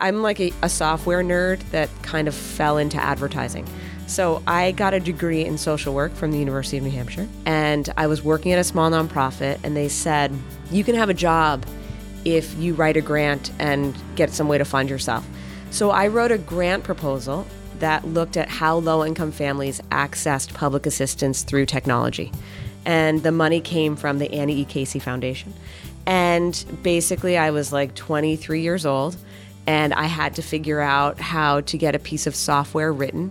I'm like a, a software nerd that kind of fell into advertising. So I got a degree in social work from the University of New Hampshire, and I was working at a small nonprofit, and they said, you can have a job if you write a grant and get some way to fund yourself. So I wrote a grant proposal that looked at how low income families accessed public assistance through technology. And the money came from the Annie E. Casey Foundation. And basically, I was like 23 years old, and I had to figure out how to get a piece of software written.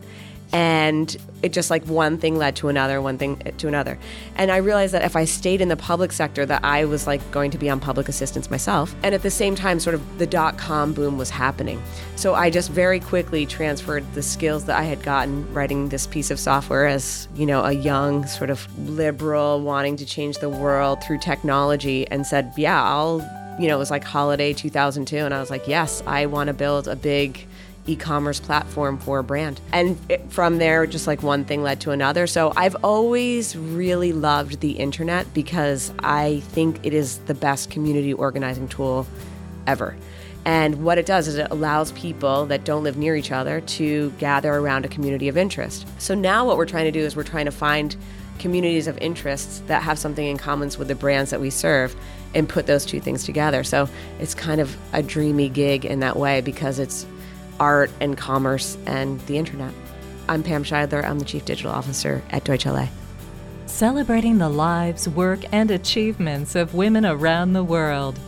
And it just like one thing led to another one thing eh, to another. And i realized that if i stayed in the public sector that i was like going to be on public assistance myself. And at the same time sort of the dot-com boom was happening. So i just very quickly transferred the skills that i had gotten writing this piece of software as you know a young sort of liberal wanting to change the world through technology and said yeah i'll you know it was like holiday 2002 and i was like yes i want to build a big e-commerce platform for a brand. And it, from there, just like one thing led to another. So I've always really loved the internet because I think it is the best community organizing tool ever. And what it does is it allows people that don't live near each other to gather around a community of interest. So now what we're trying to do is we're trying to find communities of interests that have something in common with the brands that we serve and put those two things together. So it's kind of a dreamy gig in that way because it's art and commerce and the internet. I'm Pam Scheideler. I'm the Chief Digital Officer at Deutsch LA. Celebrating the lives, work, and achievements of women around the world.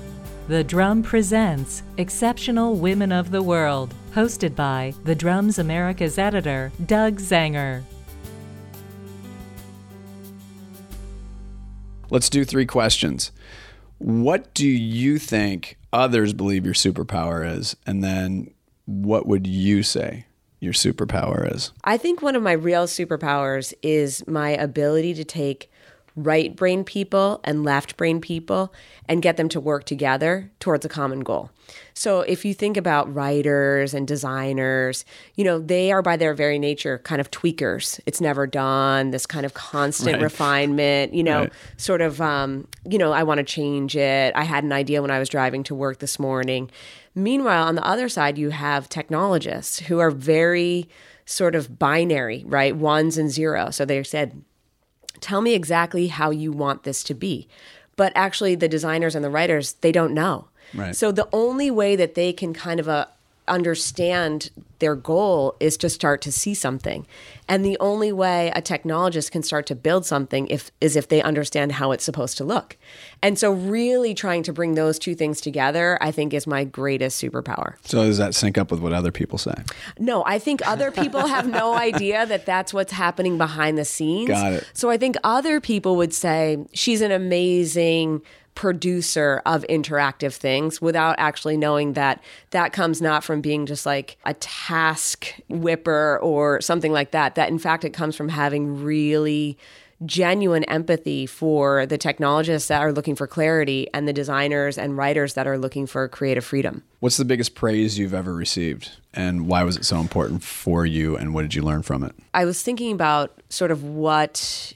The Drum presents Exceptional Women of the World, hosted by The Drum's America's editor, Doug Zanger. Let's do three questions. What do you think others believe your superpower is? And then what would you say your superpower is? I think one of my real superpowers is my ability to take right brain people and left brain people and get them to work together towards a common goal. So if you think about writers and designers, you know, they are by their very nature kind of tweakers. It's never done, this kind of constant right. refinement, you know, right. sort of um, you know, I want to change it. I had an idea when I was driving to work this morning Meanwhile, on the other side, you have technologists who are very sort of binary, right? Ones and zeros. So they said, tell me exactly how you want this to be. But actually, the designers and the writers, they don't know. Right. So the only way that they can kind of uh, understand their goal is to start to see something. And the only way a technologist can start to build something if, is if they understand how it's supposed to look. And so, really trying to bring those two things together, I think, is my greatest superpower. So, does that sync up with what other people say? No, I think other people have no idea that that's what's happening behind the scenes. Got it. So, I think other people would say she's an amazing producer of interactive things without actually knowing that that comes not from being just like a task whipper or something like that that in fact it comes from having really genuine empathy for the technologists that are looking for clarity and the designers and writers that are looking for creative freedom. What's the biggest praise you've ever received and why was it so important for you and what did you learn from it? I was thinking about sort of what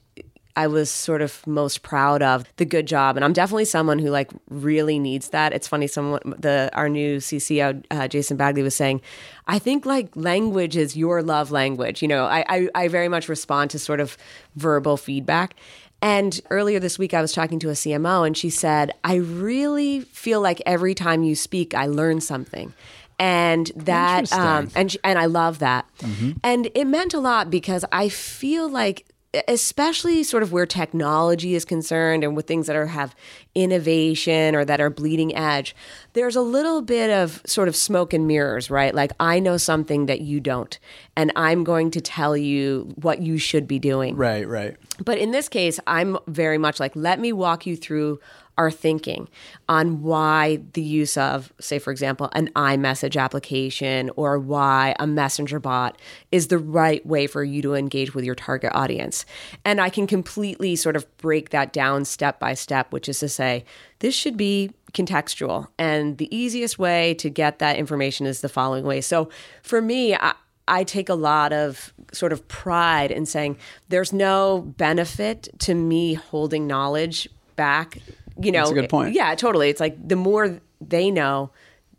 I was sort of most proud of the good job. And I'm definitely someone who like really needs that. It's funny, someone the our new CCO uh, Jason Bagley was saying, I think like language is your love language. You know, I, I I very much respond to sort of verbal feedback. And earlier this week, I was talking to a CMO, and she said, I really feel like every time you speak, I learn something and that um, and and I love that. Mm-hmm. And it meant a lot because I feel like especially sort of where technology is concerned and with things that are have innovation or that are bleeding edge there's a little bit of sort of smoke and mirrors right? Like i know something that you don't and i'm going to tell you what you should be doing. Right right. But in this case i'm very much like let me walk you through our thinking on why the use of, say, for example, an iMessage application or why a messenger bot is the right way for you to engage with your target audience. And I can completely sort of break that down step by step, which is to say, this should be contextual. And the easiest way to get that information is the following way. So for me, I, I take a lot of sort of pride in saying there's no benefit to me holding knowledge back you know, That's a good point. Yeah, totally. It's like the more they know,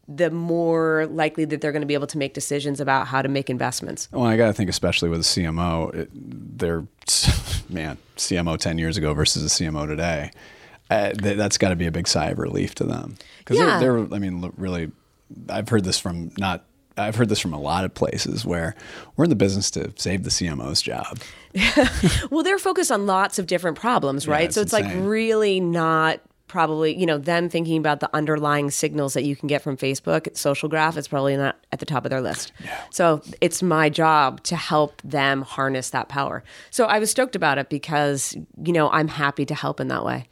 the more likely that they're going to be able to make decisions about how to make investments. Well, I got to think, especially with a CMO, it, they're man, CMO ten years ago versus a CMO today. Uh, th- that's got to be a big sigh of relief to them because Yeah. they're, they're, I mean, really, I've heard this from not. I've heard this from a lot of places where we're in the business to save the CMO's job. Well, they're focused on lots of different problems, right? it's so it's like really not probably, you know, them thinking about the underlying signals that you can get from Facebook, social graph is probably not at the top of their list. So it's my job to help them harness that power. So I was stoked about it because, you know, I'm happy to help in that way.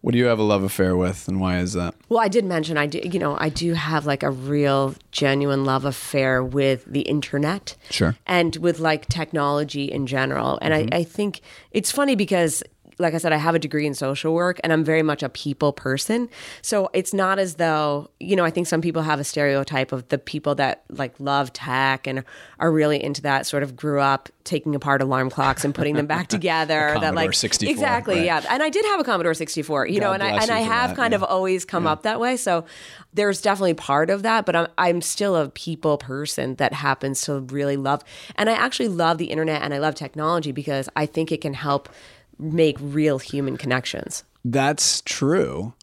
What do you have a love affair with, and why is that? Well, I did mention I do, you know, I do have like a real genuine love affair with the internet. Sure. And with like technology in general. And I, mm-hmm. I think it's funny because like I said, I have a degree in social work and I'm very much a people person. So it's not as though, you know, I think some people have a stereotype of the people that like love tech and are really into that sort of grew up taking apart alarm clocks and putting them back together. that like 64, exactly, right. yeah. And I did have a Commodore 64, you know, and I and I have that, kind yeah. of always come up that way. So there's definitely part of that, but I'm I'm still a people person that happens to really love and I actually love the internet and I love technology because I think it can help make real human connections. That's true.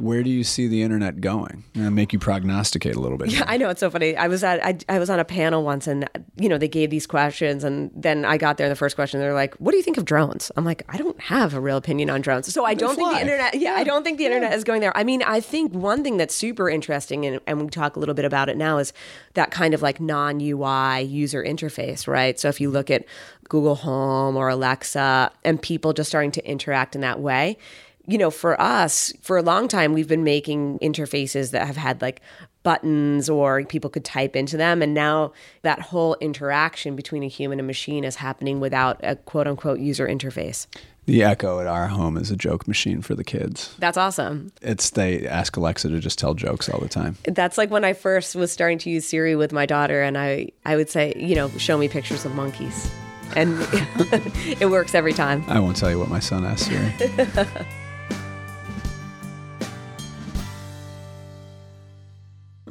Where do you see the internet going? Uh, make you prognosticate a little bit. Yeah, I know it's so funny. I was at I, I was on a panel once, and you know they gave these questions, and then I got there. and The first question they're like, "What do you think of drones?" I'm like, "I don't have a real opinion on drones." So I don't think the internet. Yeah, I don't think the internet is going there. I mean, I think one thing that's super interesting, and, and we talk a little bit about it now, is that kind of like non UI user interface, right? So if you look at Google Home or Alexa, and people just starting to interact in that way you know, for us, for a long time, we've been making interfaces that have had like buttons or people could type into them. And now that whole interaction between a human and machine is happening without a quote unquote user interface. The Echo at our home is a joke machine for the kids. That's awesome. It's they ask Alexa to just tell jokes all the time. That's like when I first was starting to use Siri with my daughter, and I, I would say, you know, show me pictures of monkeys. And it works every time. I won't tell you what my son asked Siri.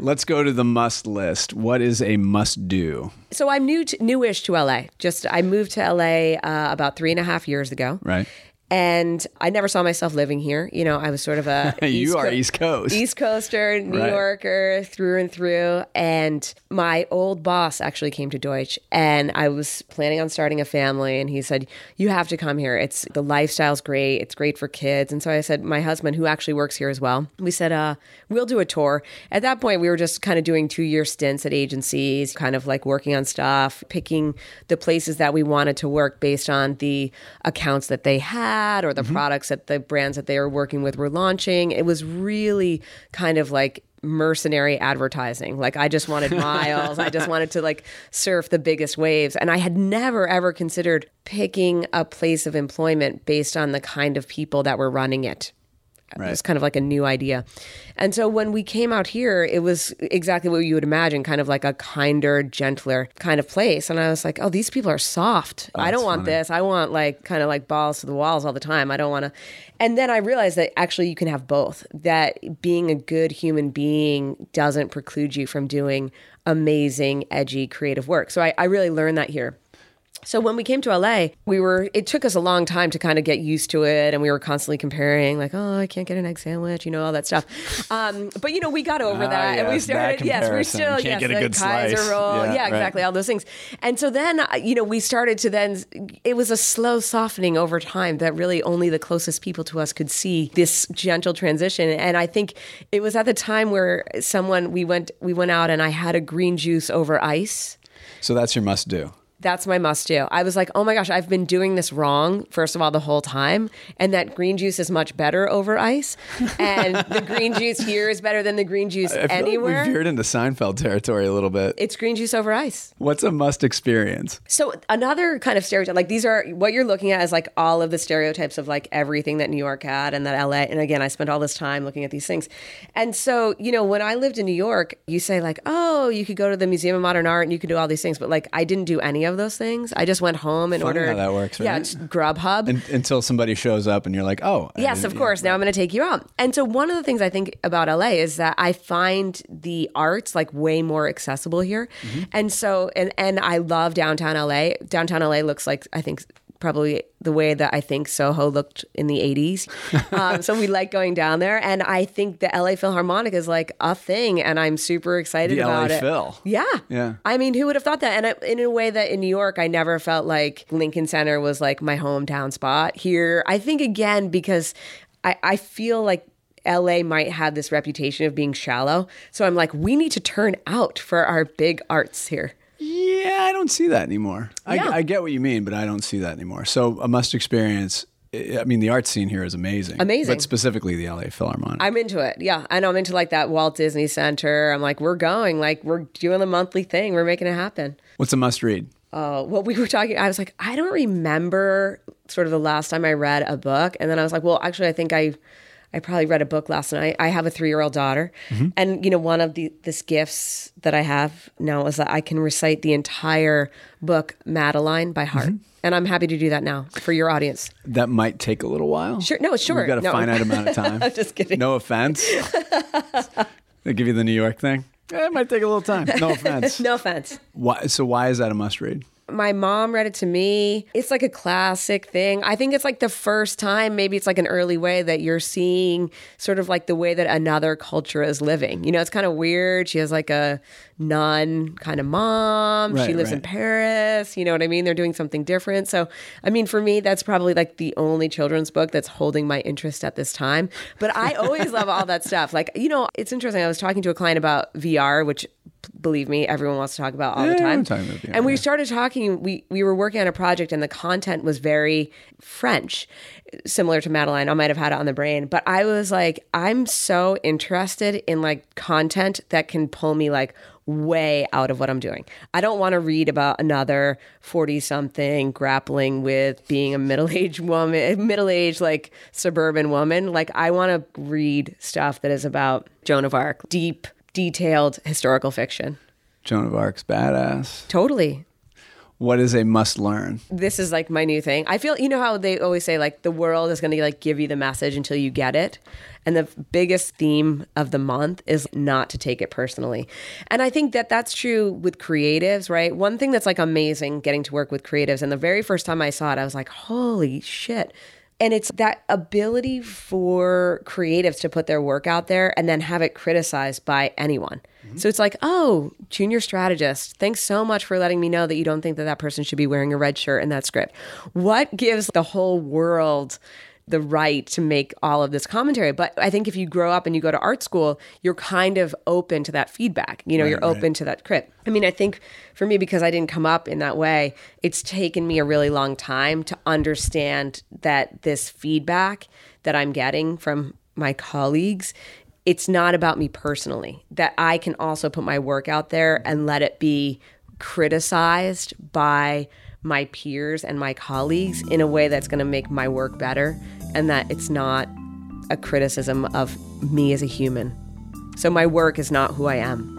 Let's go to the must list. What is a must do? So I'm new to, newish to LA. Just I moved to LA uh, about three and a half years ago. Right? And I never saw myself living here. You know, I was sort of a You are Co- East Coast. East Coaster, New Right. Yorker through and through. And my old boss actually came to Deutsch, and I was planning on starting a family, and he said, "You have to come here. It's the lifestyle's great. It's great for kids." And so I said, my husband, who actually works here as well, we said, "Uh, we'll do a tour." At that point, we were just kind of doing two-year stints at agencies, kind of like working on stuff, picking the places that we wanted to work based on the accounts that they had or the mm-hmm. products that the brands that they were working with were launching. It was really kind of like mercenary advertising. Like I just wanted miles. I just wanted to like surf the biggest waves. And I had never ever considered picking a place of employment based on the kind of people that were running it. It was kind of like a new idea. And so when we came out here, it was exactly what you would imagine, kind of like a kinder, gentler kind of place. And I was like, oh, these people are soft. I don't want this. I want like kind of like balls to the walls all the time. I don't want to. And then I realized that actually you can have both, that being a good human being doesn't preclude you from doing amazing, edgy, creative work. So I, I really learned that here. So when we came to LA, we were it took us a long time to kind of get used to it and we were constantly comparing like, oh, I can't get an egg sandwich, you know, all that stuff. Um, but you know, we got over Ah, that and we yes, started yes, we're still Can't yes, get a the good Kaiser slice. roll. Yeah, Yeah, right. exactly, all those things. And so then uh, you know, we started to then it was a slow softening over time that really only the closest people to us could see this gentle transition. And I think it was at the time where someone we went we went out and I had a green juice over ice. So that's your must do. That's my must do. I was like, oh my gosh, I've been doing this wrong, first of all, the whole time. And that green juice is much better over ice. And the green juice here is better than the green juice I feel anywhere. like we veered into Seinfeld territory a little bit. it's green juice over ice. What's a must experience? So another kind of stereotype, like these are what you're looking at is like all of the stereotypes of like everything that New York had and that LA. And again, I spent all this time looking at these things. And so, you know, when I lived in New York, you say like, oh, you could go to the Museum of Modern Art and you could do all these things, but like I didn't do any of of those things. I just went home and Funny ordered. how that works, Yeah, right? it's Grubhub. Un- until somebody shows up and you're like, oh, Yes, of yeah, course. Now I'm going to take you out. And so one of the things I think about LA is that I find the arts like way more accessible here. Mm-hmm. And so and and I love downtown LA. Downtown LA looks like I think probably the way that I think Soho looked in the 80s. Um, so we like going down there and I think the LA Philharmonic is like a thing and I'm super excited The LA about it. Phil. Yeah. Yeah. I mean, who would have thought that? And I- in a way that in New York, I never felt like Lincoln Center was like my hometown spot. Here, I think again, because I, I feel like LA might have this reputation of being shallow. So I'm like, we need to turn out for our big arts here. Yeah, I don't see that anymore. Yeah. I, I get what you mean, but I don't see that anymore. So a must experience. I I mean, the art scene here is amazing. Amazing. But specifically the LA Philharmonic. I'm into it. Yeah. I know I'm into like that Walt Disney Center. I'm like, we're going, like, we're doing the monthly thing. We're making it happen. What's a must read? Oh, well, we were talking. I was like, I don't remember sort of the last time I read a book. And then I was like, well, actually, I think I, I probably read a book last night. I have a three year old daughter. And, you know, one of the this gifts that I have now is that I can recite the entire book, Madeline, by heart. And I'm happy to do that now for your audience. That might take a little while. Sure. No, sure. We've got a No. finite amount of time. I'm just kidding. No offense. they give you the New York thing. Eh, it might take a little time. No offense. No offense. Why, so why is that a must read? My mom read it to me. It's like a classic thing. I think it's like the first time, maybe it's like an early way that you're seeing sort of like the way that another culture is living. You know, it's kind of weird. She has like a nun kind of mom. she Right, lives in. Paris. You know what I mean? They're doing something different. So, I mean, for me, that's probably like the only children's book that's holding my interest at this time. But I always love all that stuff. Like, you know, it's interesting. I was talking to a client about VR, which believe me, everyone wants to talk about all Yeah, the time. we're talking about VR, and we started talking. We we were working on a project, and the content was very French, similar to Madeline. I might have had it on the brain, but I was like, I'm so interested in like content that can pull me like way out of what I'm doing. I don't want to read about another 40 something grappling with being a middle-aged woman, middle-aged like suburban woman. Like I want to read stuff that is about Joan of Arc, deep, detailed historical fiction. Joan of Arc's badass. Totally What is a must learn? this is like my new thing. I feel you know how they always say like the world is going to like give you the message until you get it. And the biggest theme of the month is not to take it personally. And I think that that's true with creatives, right? One thing that's like amazing getting to work with creatives and the very first time I saw it I was like, "Holy shit." And it's that ability for creatives to put their work out there and then have it criticized by anyone. Mm-hmm. So it's like, oh, junior strategist, thanks so much for letting me know that you don't think that that person should be wearing a red shirt in that script. What gives the whole world the right to make all of this commentary? But I think if you grow up and you go to art school, you're kind of open to that feedback. You know, you're right. open to that crit. I mean, I think for me, because I didn't come up in that way, it's taken me a really long time to understand that this feedback that I'm getting from my colleagues it's not about me personally that i can also put my work out there and let it be criticized by my peers and my colleagues in a way that's going to make my work better and that it's not a criticism of me as a human. So my work is not who i am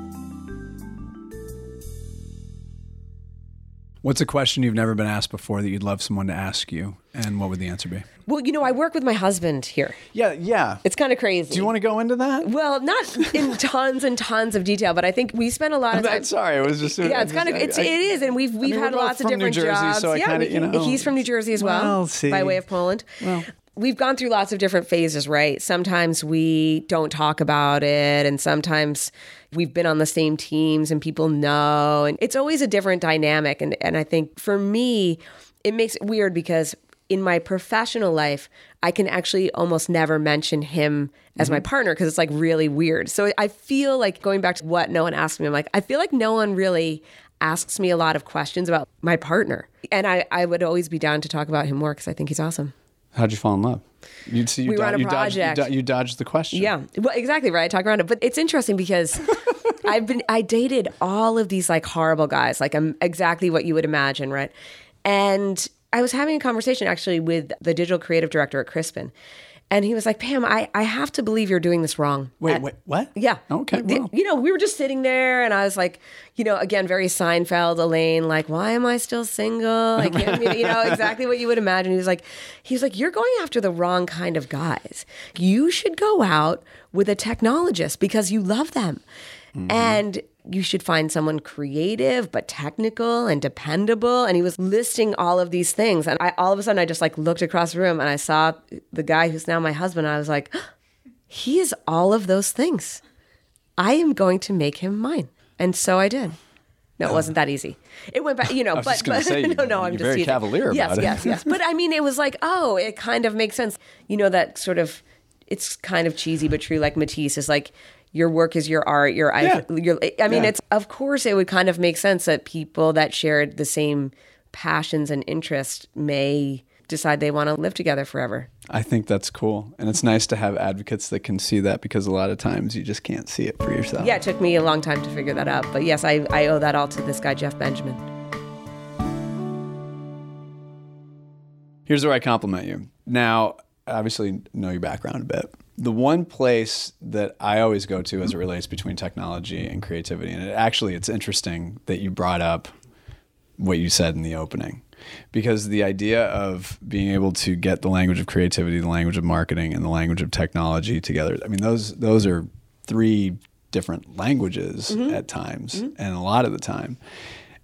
What's a question you've never been asked before that you'd love someone to ask you? And what would the answer be? well you know i work with my husband here Yeah, yeah. it's kind of crazy Do you want to go into that? well not in tons and tons of detail but i think we spent a lot of time I'm sorry, it was just. Yeah, it's kind of it's I- it is, and we've we've mean, had lots of different Jersey, jobs. so I yeah, kinda, you know- he's from New Jersey as well, Well, by way of Poland. Well. We've gone through lots of different phases, right? Sometimes we don't talk about it, and sometimes we've been on the same teams and people know, and it's always a different dynamic. And and I think for me, it makes it weird because in my professional life, I can actually almost never mention him as Mm-hmm. my partner because it's like really weird. So I feel like going back to what no one asked me, I'm like, I feel like no one really asks me a lot of questions about my partner. And I, I would always be down to talk about him more because I think he's awesome. How'd you fall in love? You'd see you, We were on a you, dodged, you, project. do- you dodged the question. Yeah, well, exactly right. I talk around it, but it's interesting because I've been I dated all of these like horrible guys, like um, exactly what you would imagine, right? And I was having a conversation actually with the digital creative director at Crispin, And he was like, Pam, I, I have to believe you're doing this wrong. Wait, At- wait, what? Yeah. Okay. Well, You know, we were just sitting there and I was like, you know, again, very Seinfeld, Elaine, like, why am I still single? Like, you know, exactly what you would imagine. He was like, he was like, you're going after the wrong kind of guys. You should go out with a technologist because you love them. Mm-hmm. And you should find someone creative but technical and dependable. And he was listing all of these things. And I all of a sudden I just like looked across the room and I saw the guy who's now my husband. And I was like, he is all of those things. I am going to make him mine. And so I did. No, it wasn't that easy. It went back, you know, but, but say, no, no, I'm just very teasing. cavalier yes, about it. Yes, yes, But I mean, it was like, oh, it kind of makes sense. You know, that sort of, it's kind of cheesy but true. Like Matisse is like, your work is your art. Your, Yeah. your I mean, Yeah. it's of course it would kind of make sense that people that shared the same passions and interests may decide they want to live together forever. I think that's cool. And it's nice to have advocates that can see that because a lot of times you just can't see it for yourself. Yeah, it took me a long time to figure that out. But yes, I, I owe that all to this guy, Jeff Benjamin. Here's where I compliment you. Now, obviously, know your background a bit. The one place that I always go to as it relates between technology and creativity, and it, actually, it's interesting that you brought up what you said in the opening, because the idea of being able to get the language of creativity, the language of marketing, and the language of technology together. I mean, those those are three different languages mm-hmm. at times, mm-hmm. and a lot of the time.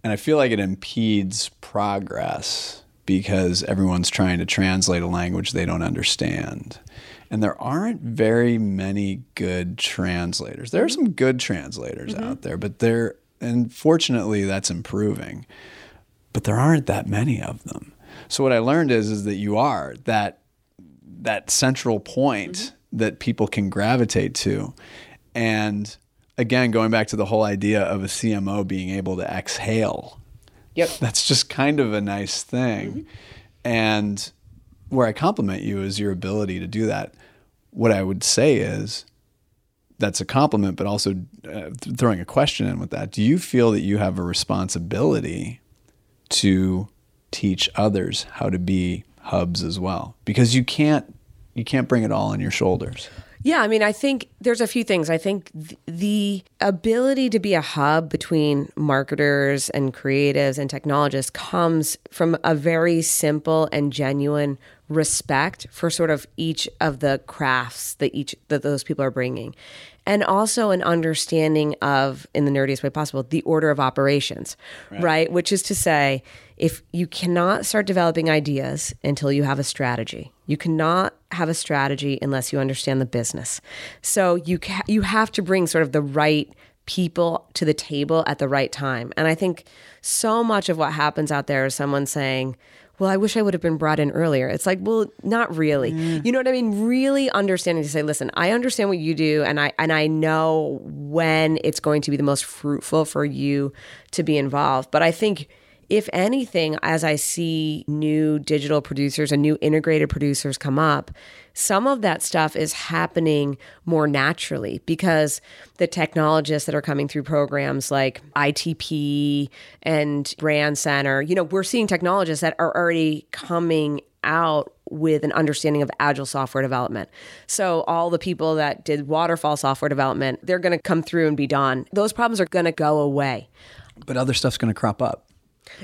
And I feel like it impedes progress because everyone's trying to translate a language they don't understand. And there aren't very many good translators. There are some good translators mm-hmm. out there, but they're, and fortunately, that's improving. But there aren't that many of them. So what I learned is, is that you are that that central point mm-hmm. that people can gravitate to. And again, going back to the whole idea of a CMO being able to exhale. Yep. That's just kind of a nice thing. And where I compliment you is your ability to do that. What I would say is that's a compliment, but also uh, th- throwing a question in with that. Do you feel that you have a responsibility to teach others how to be hubs as well? Because you can't you can't bring it all on your shoulders. Yeah, I mean, I think there's a few things. I think th- the ability to be a hub between marketers and creatives and technologists comes from a very simple and genuine respect for sort of each of the crafts that each that those people are bringing. And also an understanding of in the nerdiest way possible the order of operations, right? Which is to say, if you cannot start developing ideas until you have a strategy. You cannot have a strategy unless you understand the business. So you ca- you have to bring sort of the right people to the table at the right time. And I think so much of what happens out there is someone saying, well, I wish I would have been brought in earlier. It's like, well, not really. Mm. You know what I mean? Really understanding to say, listen, I understand what you do and I and I know when it's going to be the most fruitful for you to be involved. But I think if anything, as I see new digital producers and new integrated producers come up, some of that stuff is happening more naturally because the technologists that are coming through programs like ITP and Brandcenter, you know, we're seeing technologists that are already coming out with an understanding of agile software development. So all the people that did waterfall software development, they're going to come through and be done. Those problems are going to go away. But other stuff's going to crop up.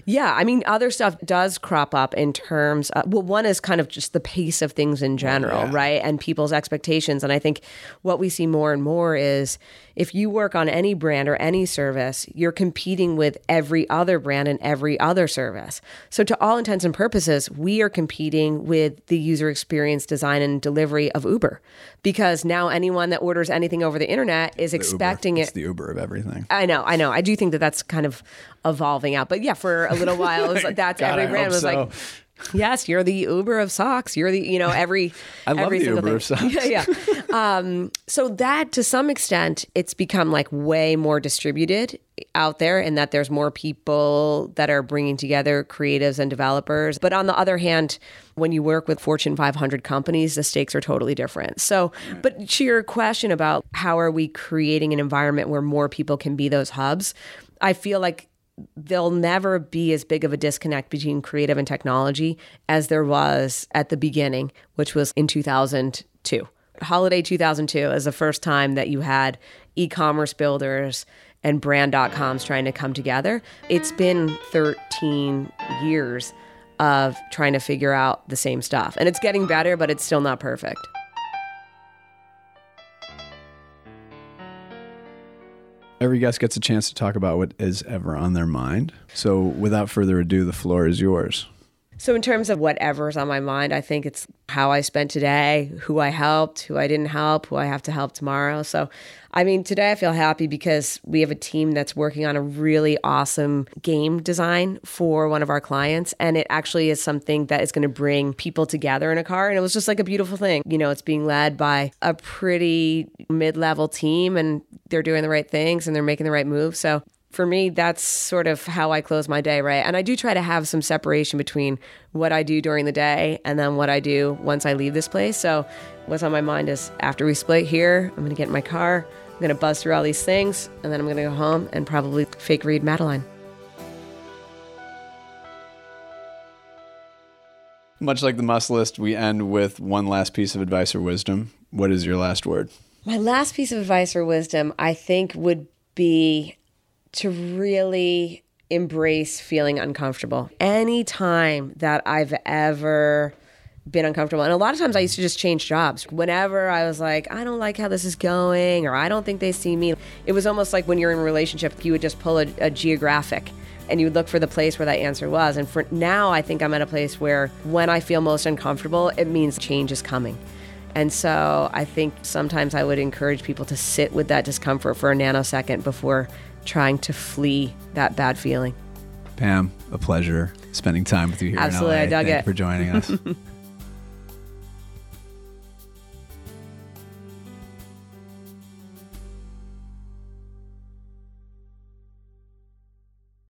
Yeah, I mean, other stuff does crop up in terms. Of, well, one is kind of just the pace of things in oh, general, right, and people's expectations. And I think what we see more and more is if you work on any brand or any service, you're competing with every other brand and every other service. So, to all intents and purposes, we are competing with the user experience design and delivery of Uber, because now anyone that orders anything over the internet is expecting It's it. the Uber of everything. I know, I know. I do think that that's kind of evolving out. But yeah, for a little while, it was like that's God, every I brand was so. like, yes, you're the Uber of socks. You're the, you know, every. I love every the Uber thing. of socks. Yeah, yeah. Um, so that to some extent, it's become like way more distributed out there, and that there's more people that are bringing together creatives and developers. But on the other hand, when you work with Fortune 500 companies, the stakes are totally different. So, but to your question about how are we creating an environment where more people can be those hubs, I feel like there'll never be as big of a disconnect between creative and technology as there was at the beginning, which was in 2002. Holiday 2002 is the first time that you had e commerce builders and brand.coms trying to come together. It's been 13 years of trying to figure out the same stuff. And it's getting better, but it's still not perfect. Every guest gets a chance to talk about what is ever on their mind. So, without further ado, the floor is yours. So, in terms of whatever's on my mind, I think it's how I spent today, who I helped, who I didn't help, who I have to help tomorrow. So, I mean, today I feel happy because we have a team that's working on a really awesome game design for one of our clients. And it actually is something that is going to bring people together in a car. And it was just like a beautiful thing. You know, it's being led by a pretty mid level team and they're doing the right things and they're making the right moves. So, for me, that's sort of how I close my day, right? And I do try to have some separation between what I do during the day and then what I do once I leave this place. So, what's on my mind is after we split here, I'm gonna get in my car, I'm gonna buzz through all these things, and then I'm gonna go home and probably fake read Madeline. Much like the must list, we end with one last piece of advice or wisdom. What is your last word? My last piece of advice or wisdom, I think, would be to really embrace feeling uncomfortable. Anytime that I've ever been uncomfortable. And a lot of times I used to just change jobs. Whenever I was like, I don't like how this is going, or I don't think they see me, it was almost like when you're in a relationship, you would just pull a, a geographic and you would look for the place where that answer was. And for now, I think I'm at a place where when I feel most uncomfortable, it means change is coming. And so I think sometimes I would encourage people to sit with that discomfort for a nanosecond before trying to flee that bad feeling. Pam, a pleasure spending time with you here Absolutely. I dug Thank it. you for joining us.